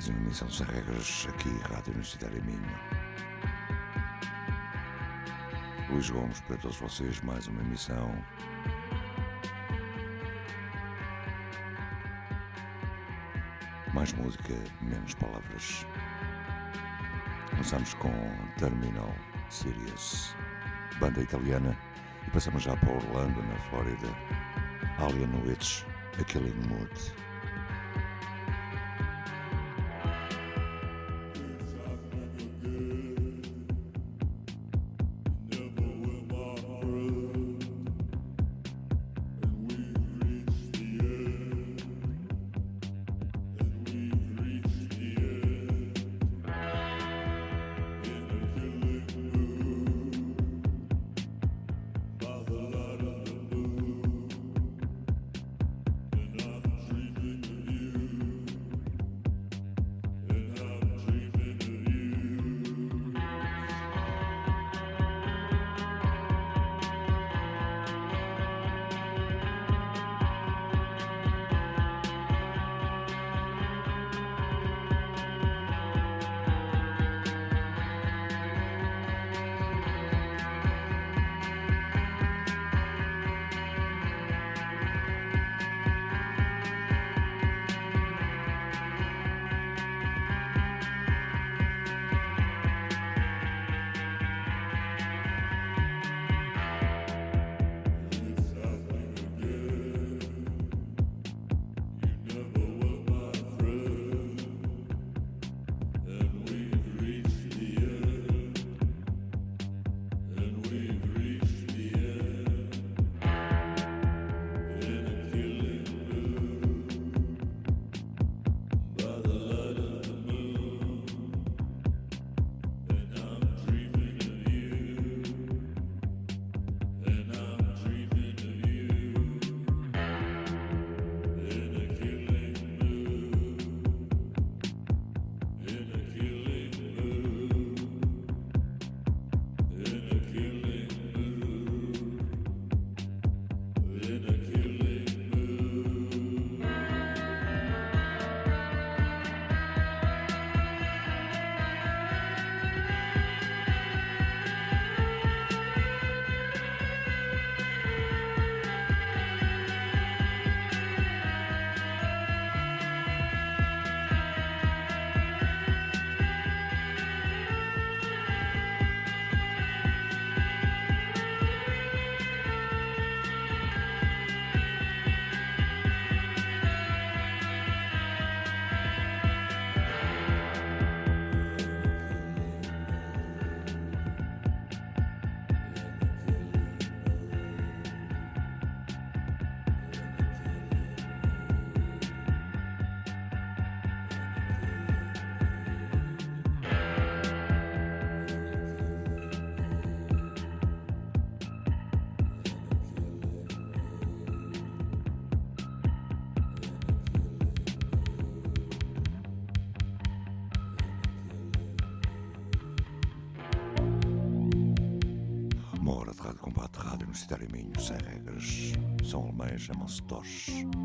Mais uma emissão sem regras aqui, Rádio Universitária Minho. Luís Gomes para todos vocês, mais uma emissão. Mais música, menos palavras. Começamos com Terminal Sirius, banda italiana, e passamos já para Orlando, na Flórida. Alien Witch, A Killing Mood. chamam-se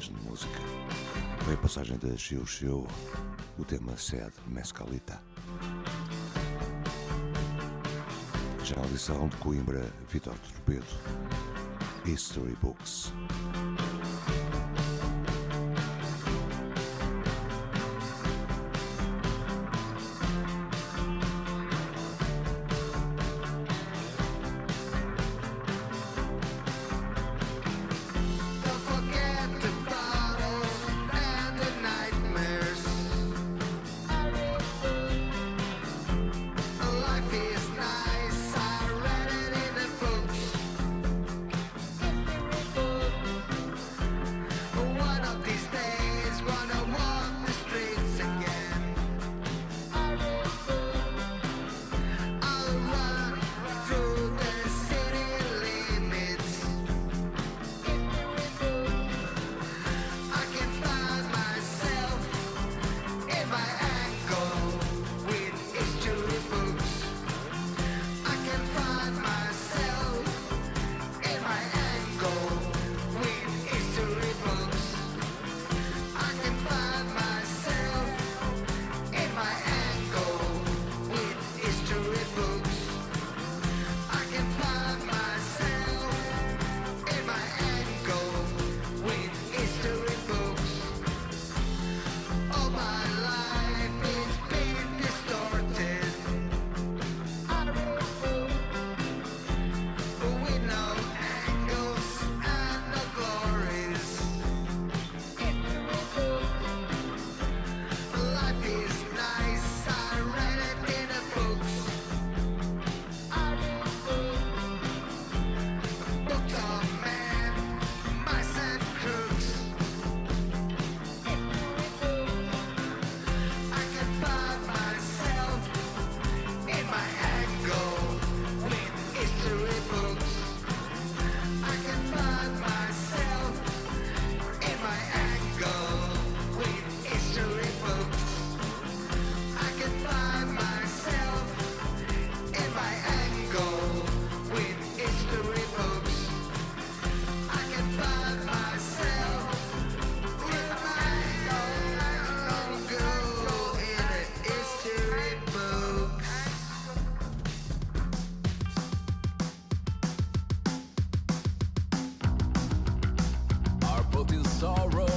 São alemães, chamam-se Tosh. passagem da Xiu Xiu, o tema Sede Mescalita. Já a audição de Coimbra, Vitor Torpedo, History Books. sorrow.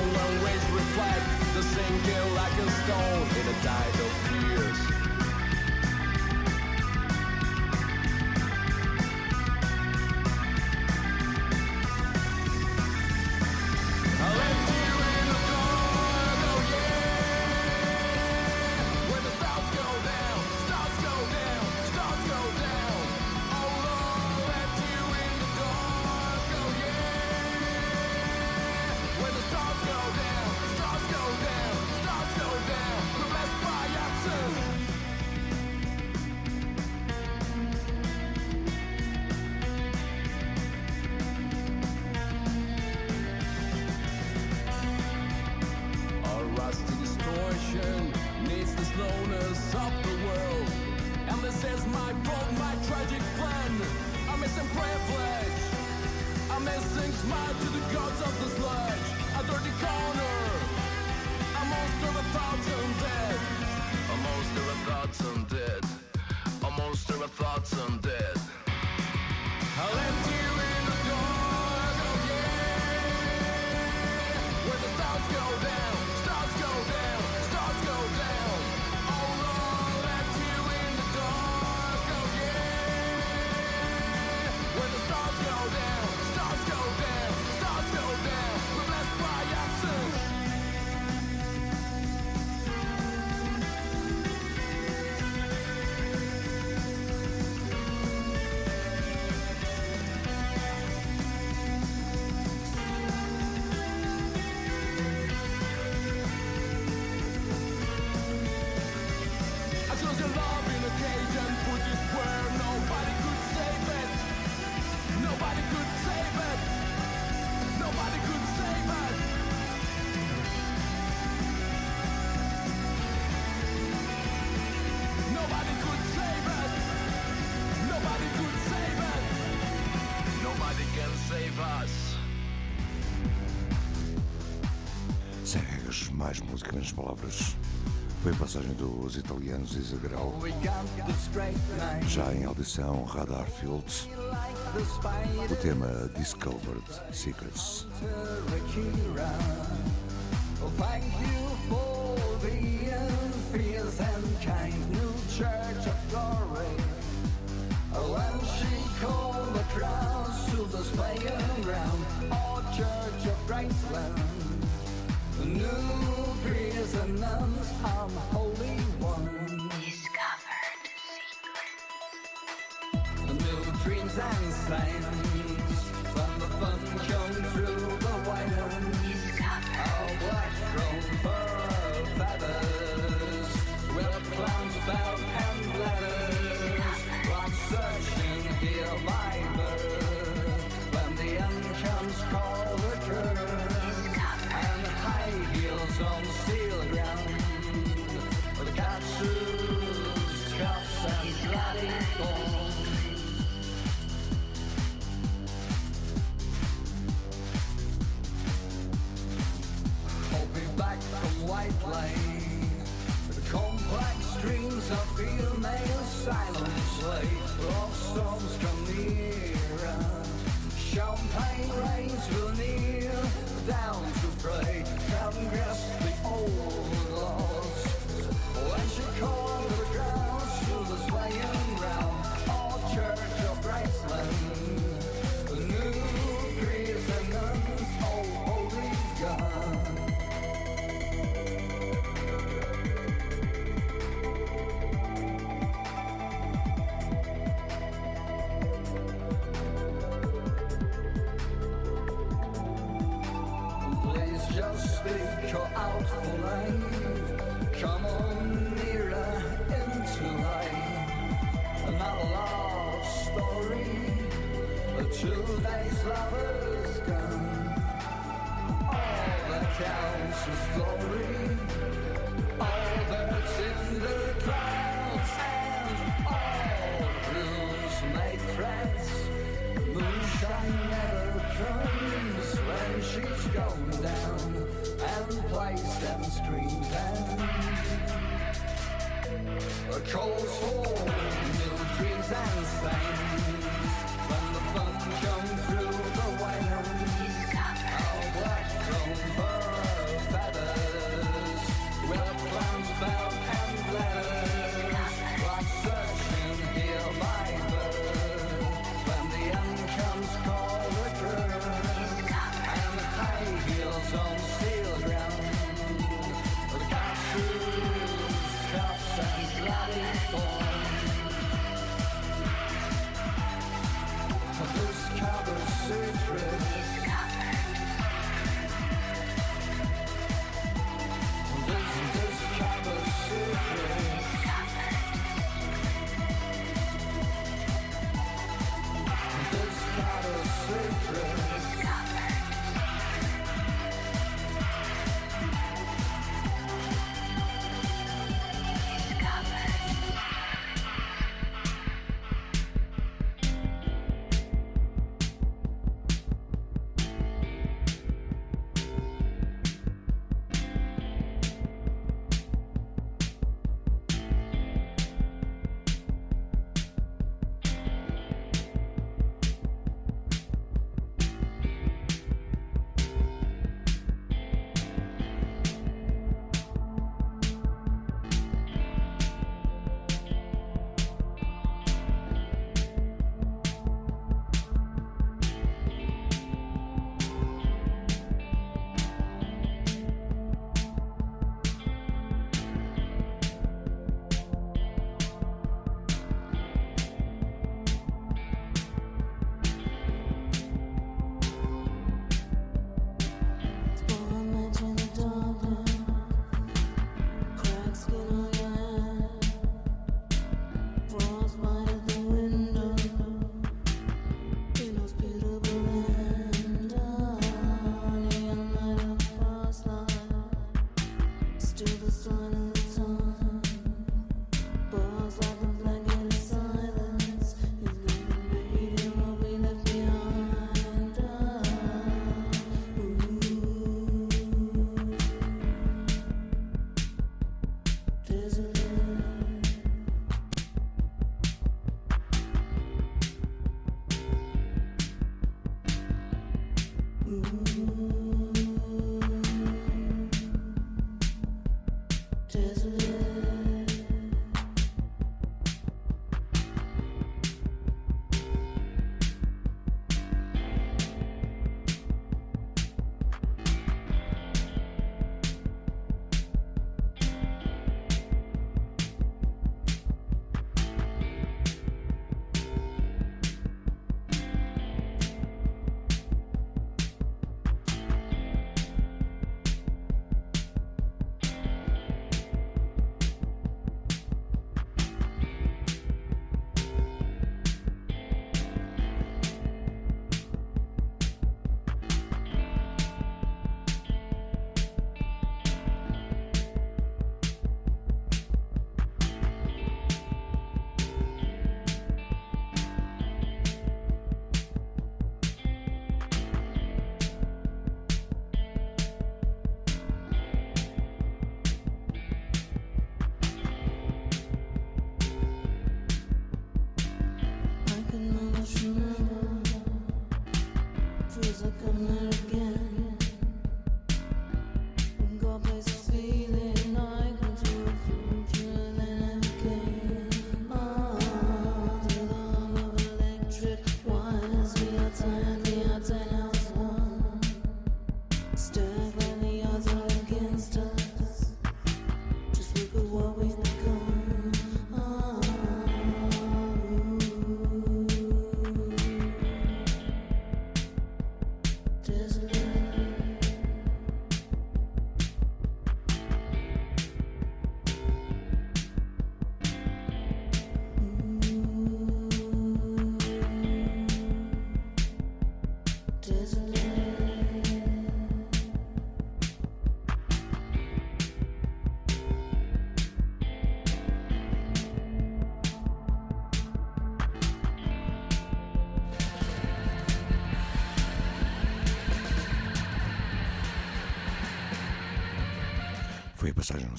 will always reflect the sinking like a stone in a tide of fear. Que nas palavras foi a passagem dos italianos Isagral. Já em audição, Radar Fields, o tema Discovered Secrets. To the ground, Church of nuns, unholy ones. Discovered secrets. The new dreams and signs.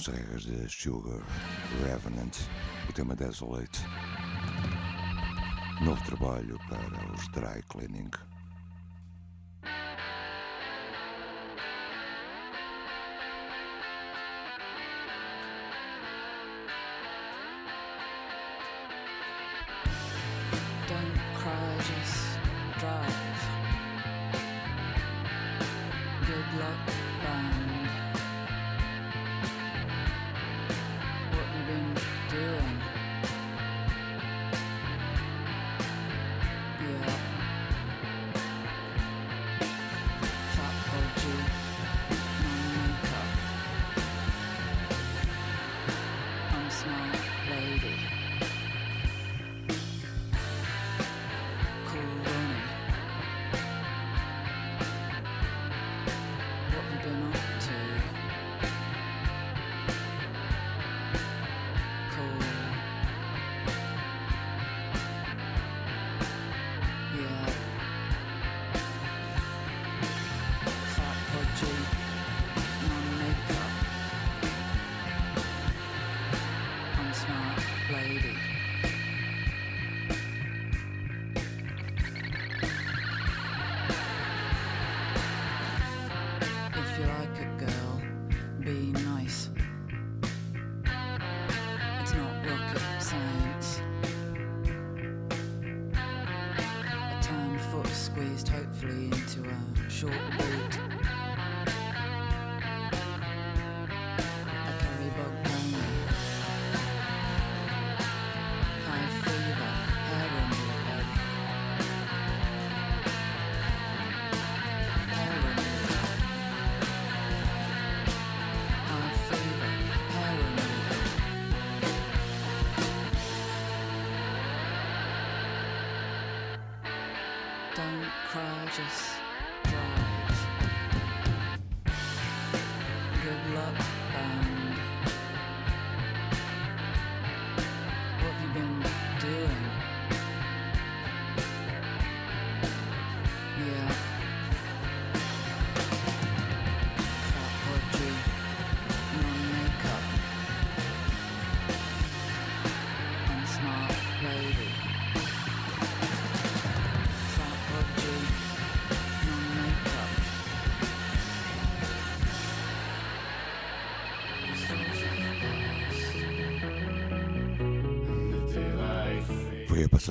Foi a passagem nos regras de Sugar Revenant, o tema Desolate. Novo trabalho para os Dry Cleaning.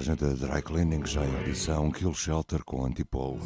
Foi a passagem da Dry Cleaning já em edição Kill Shelter com Antipolo.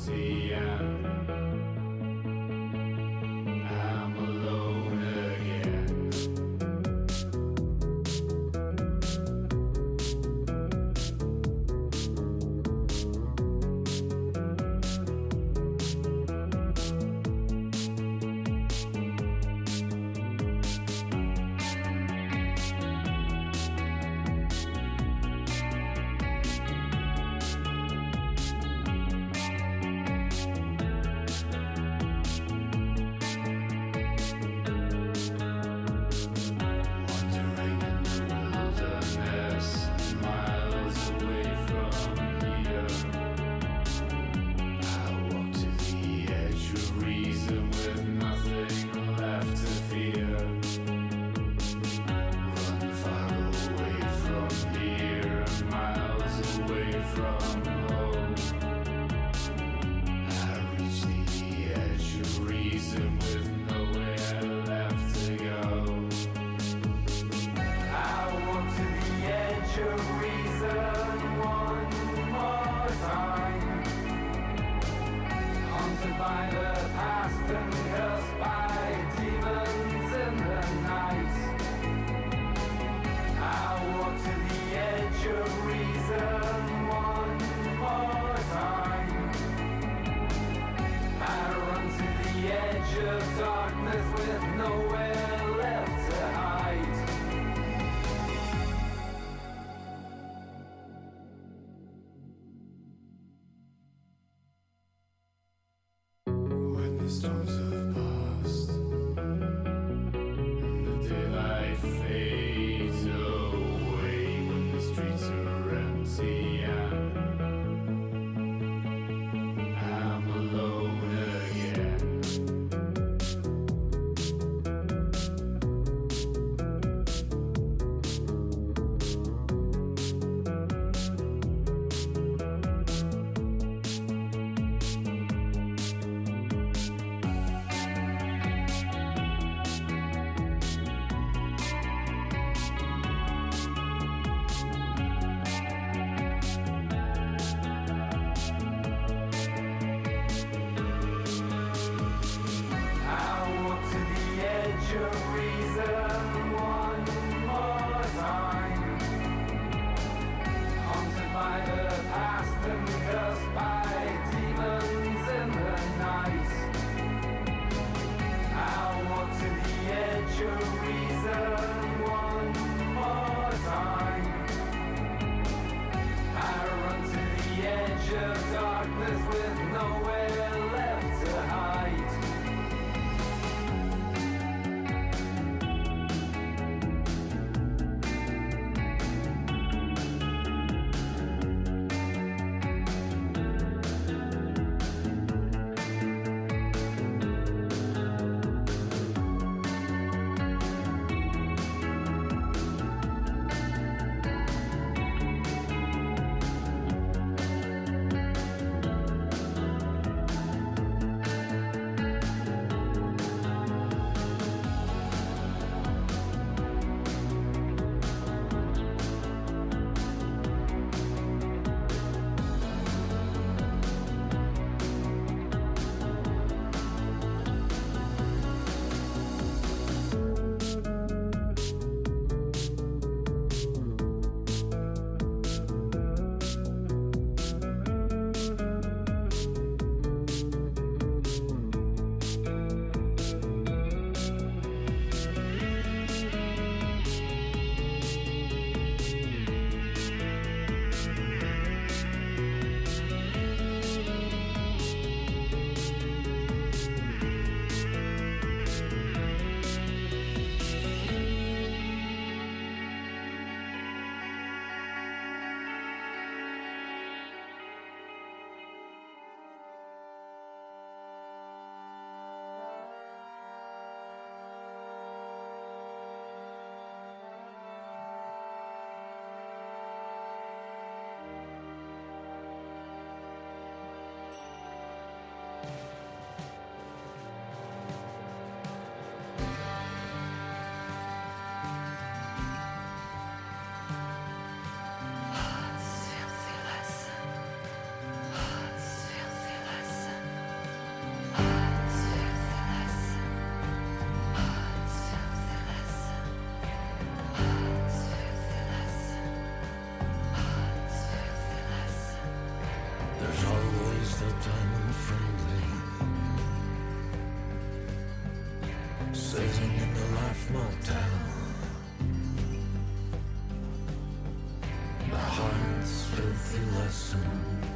this way. There's always the diamond friendly. Sailing in the life motel. The heart's filthy lesson.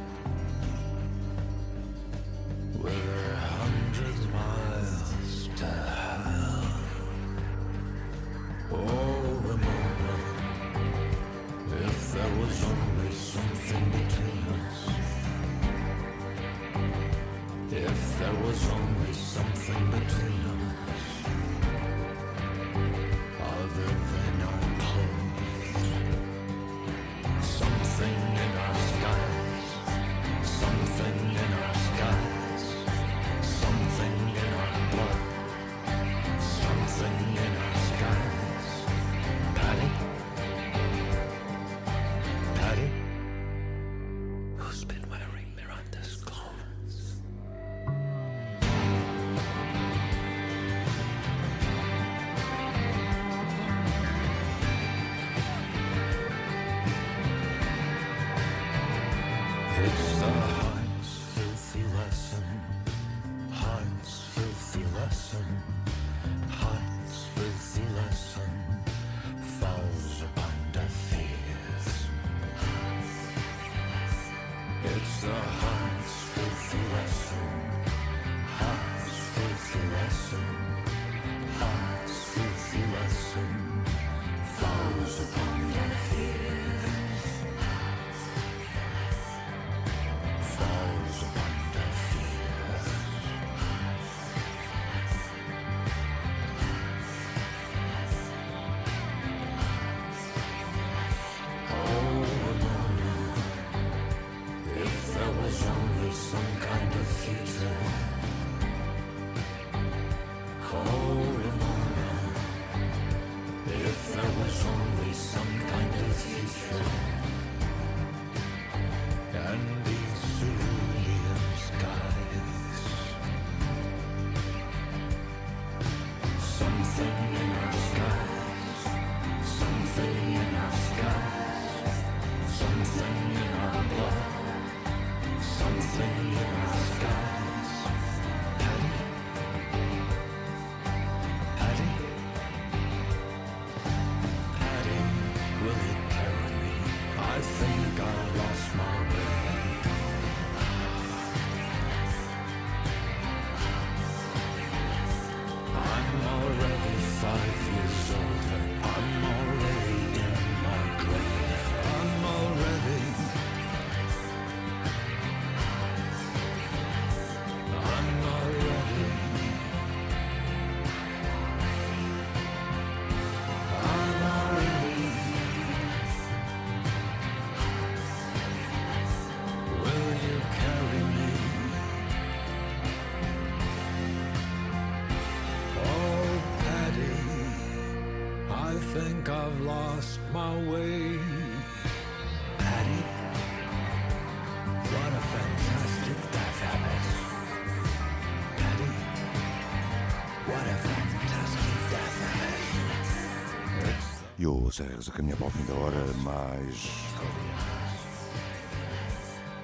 Serras a caminhar para o fim da hora, mais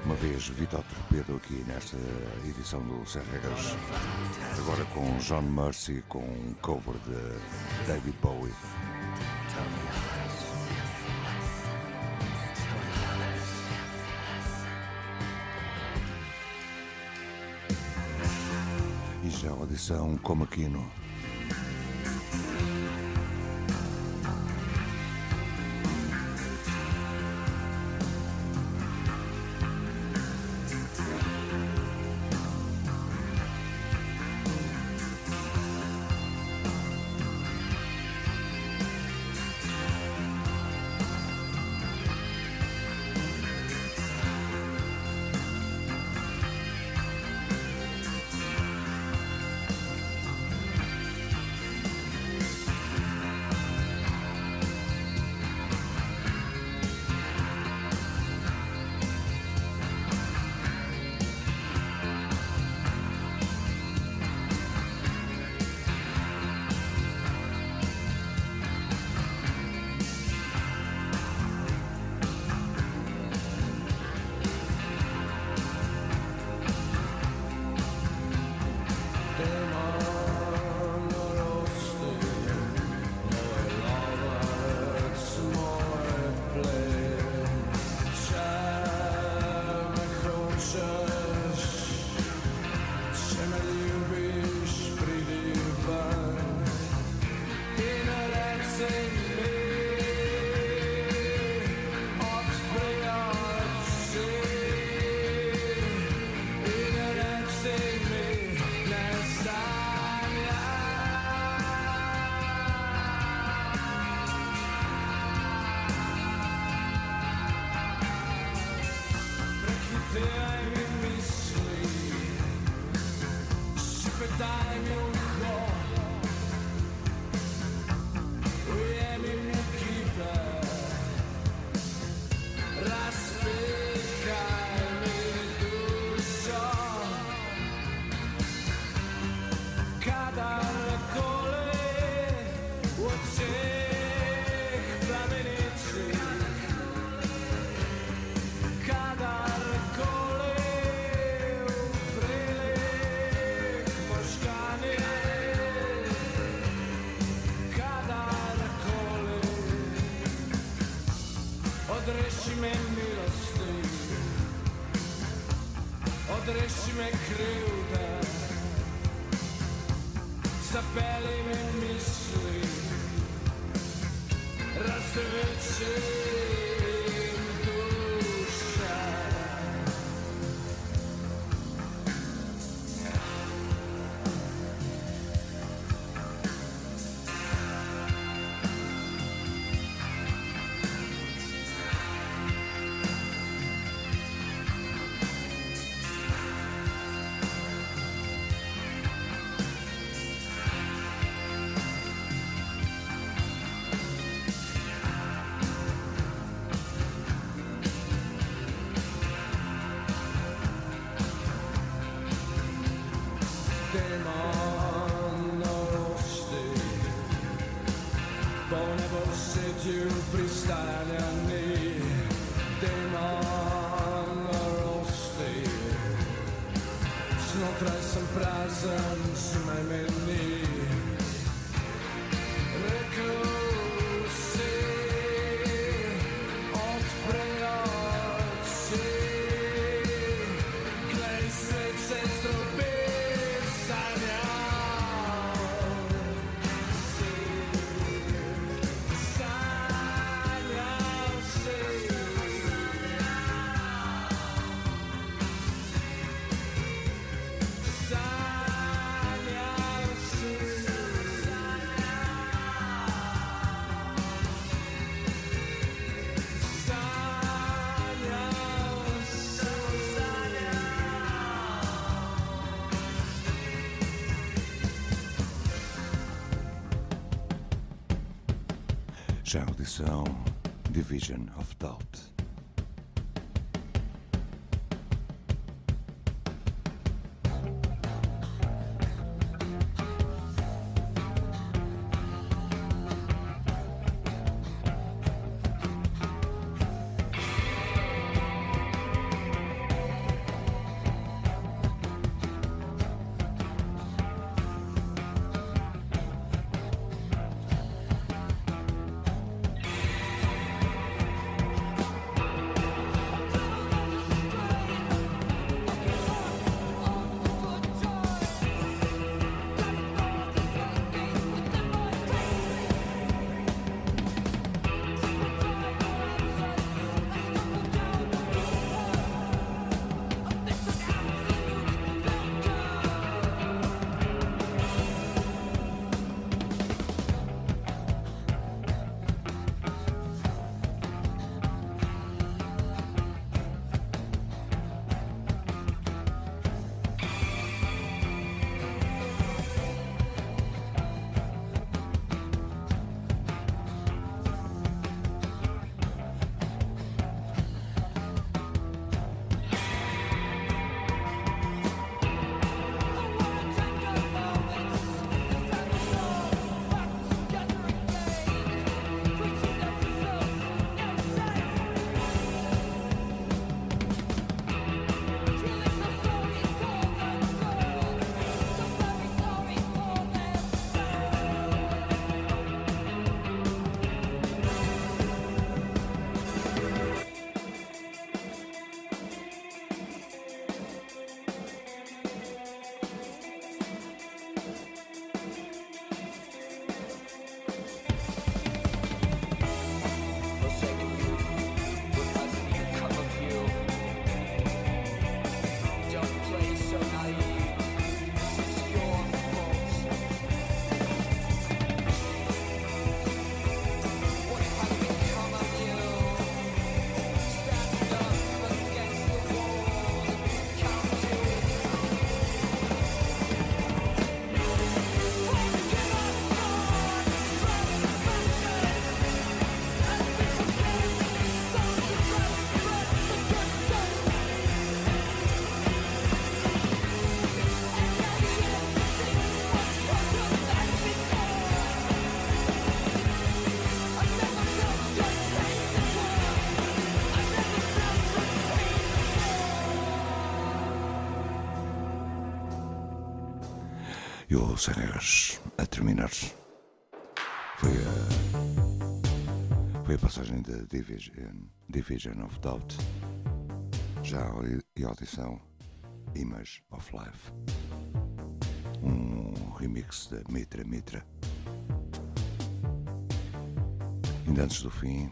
uma vez Vitor Torpedo aqui nesta edição do Serregas, agora com John Mercy com um cover de David Bowie. E já a audição como Aquino. Ponebo siedził pristaniany Demon rosty Znotraj sam prazen z memeni Rekord Já a audição Division of Doubt. o Sem Regras a terminar. Foi a, foi a passagem da Division, Division of Doubt, já a audição Image of Life, um remix da Mitra Mitra. Ainda antes do fim,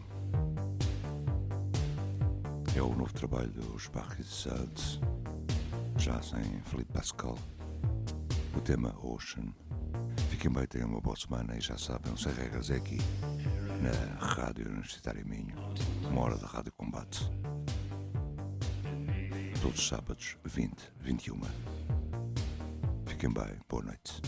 é o novo trabalho dos Barris Suds, já sem Felipe Pascal o tema Ocean. Fiquem bem, tenham uma boa semana e já sabem, sem regras é aqui, na Rádio Universitária Minho, uma hora da Rádio Combate. Todos os sábados, 20, 21. Fiquem bem, boa noite.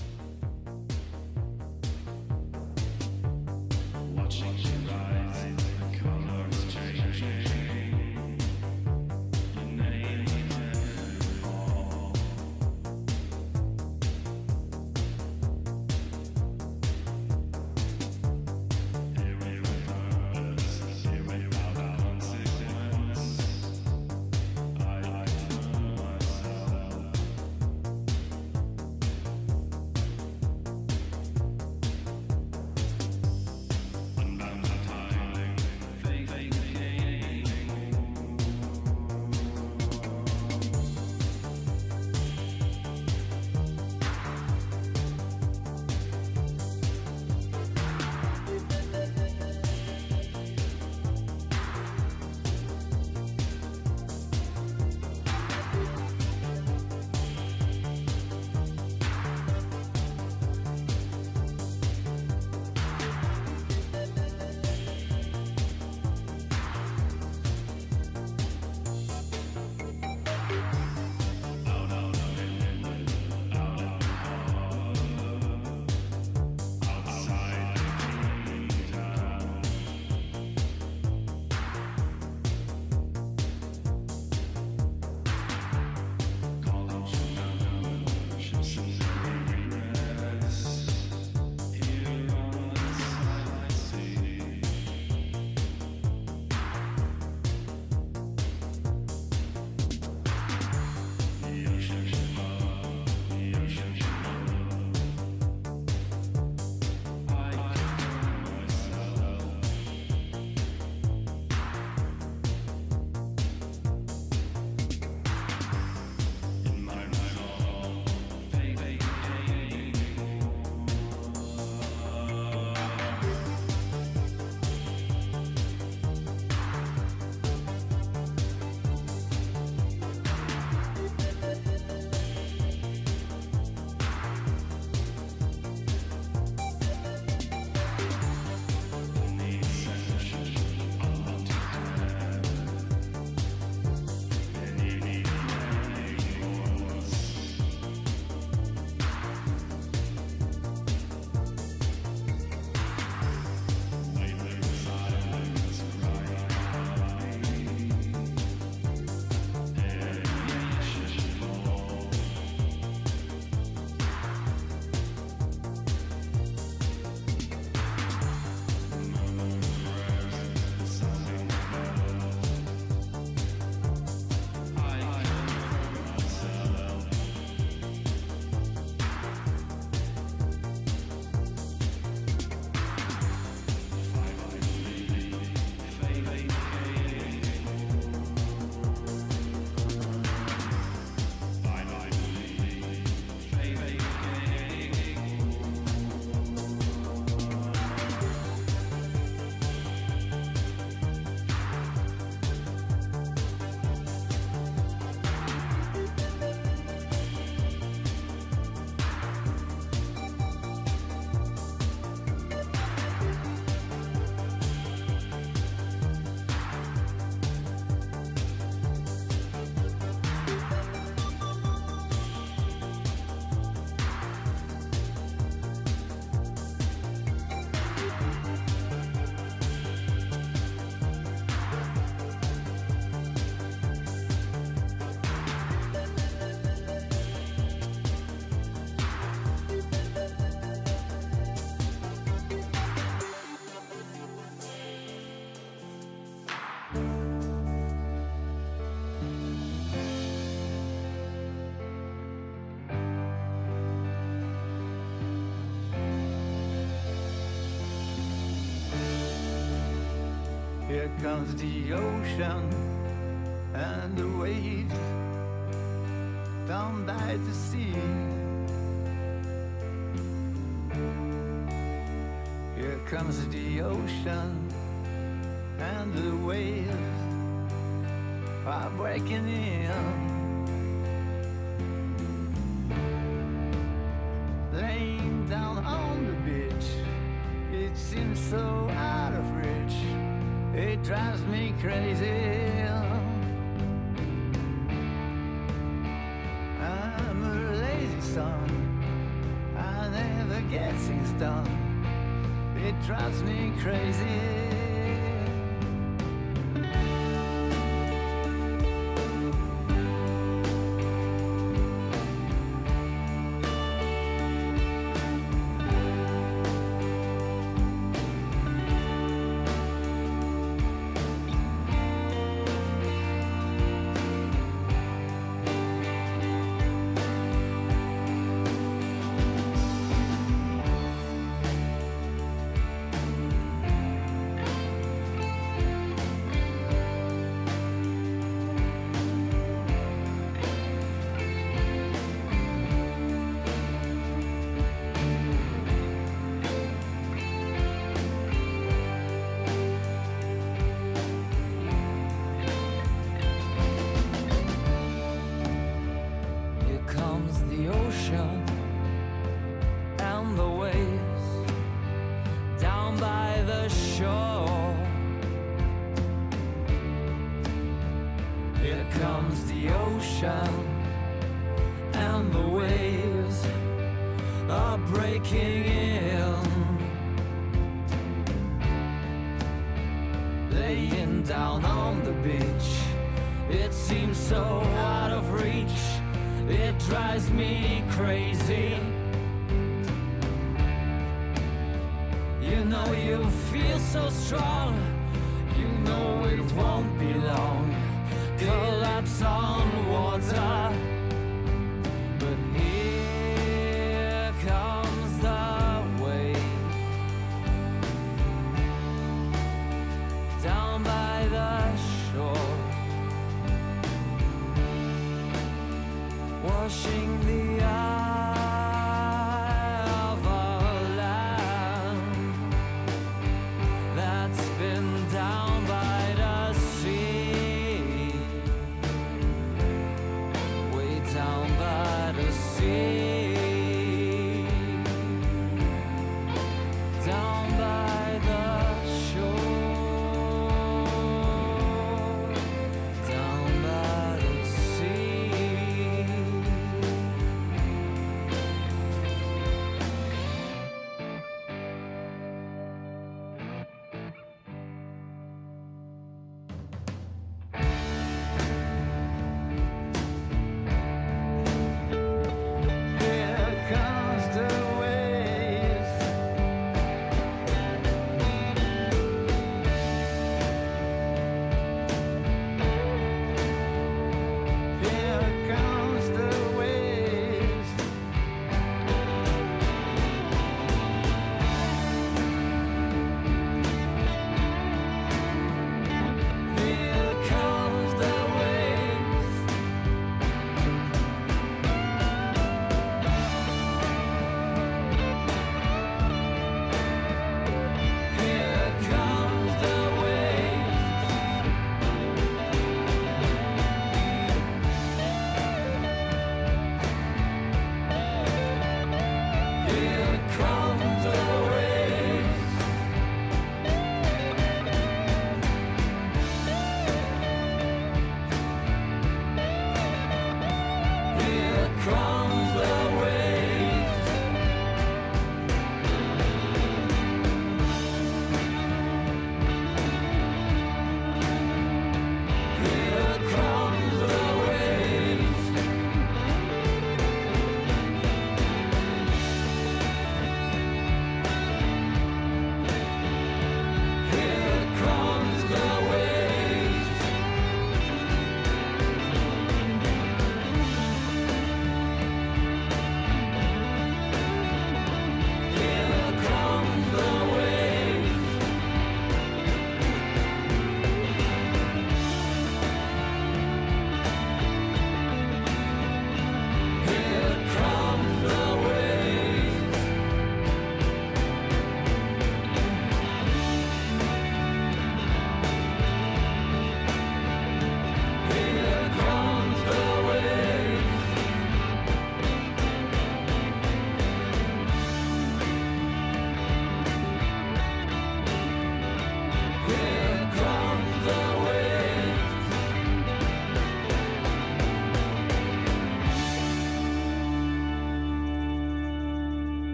Comes the ocean and the waves down by the sea. Here comes the ocean and the waves are breaking in. Laying down on the beach, it seems so out. It drives me crazy. I'm a lazy son. I never get things done. It drives me crazy. So out of reach. It drives me crazy. You know you feel so strong. You know it won't be long. Collapse on water.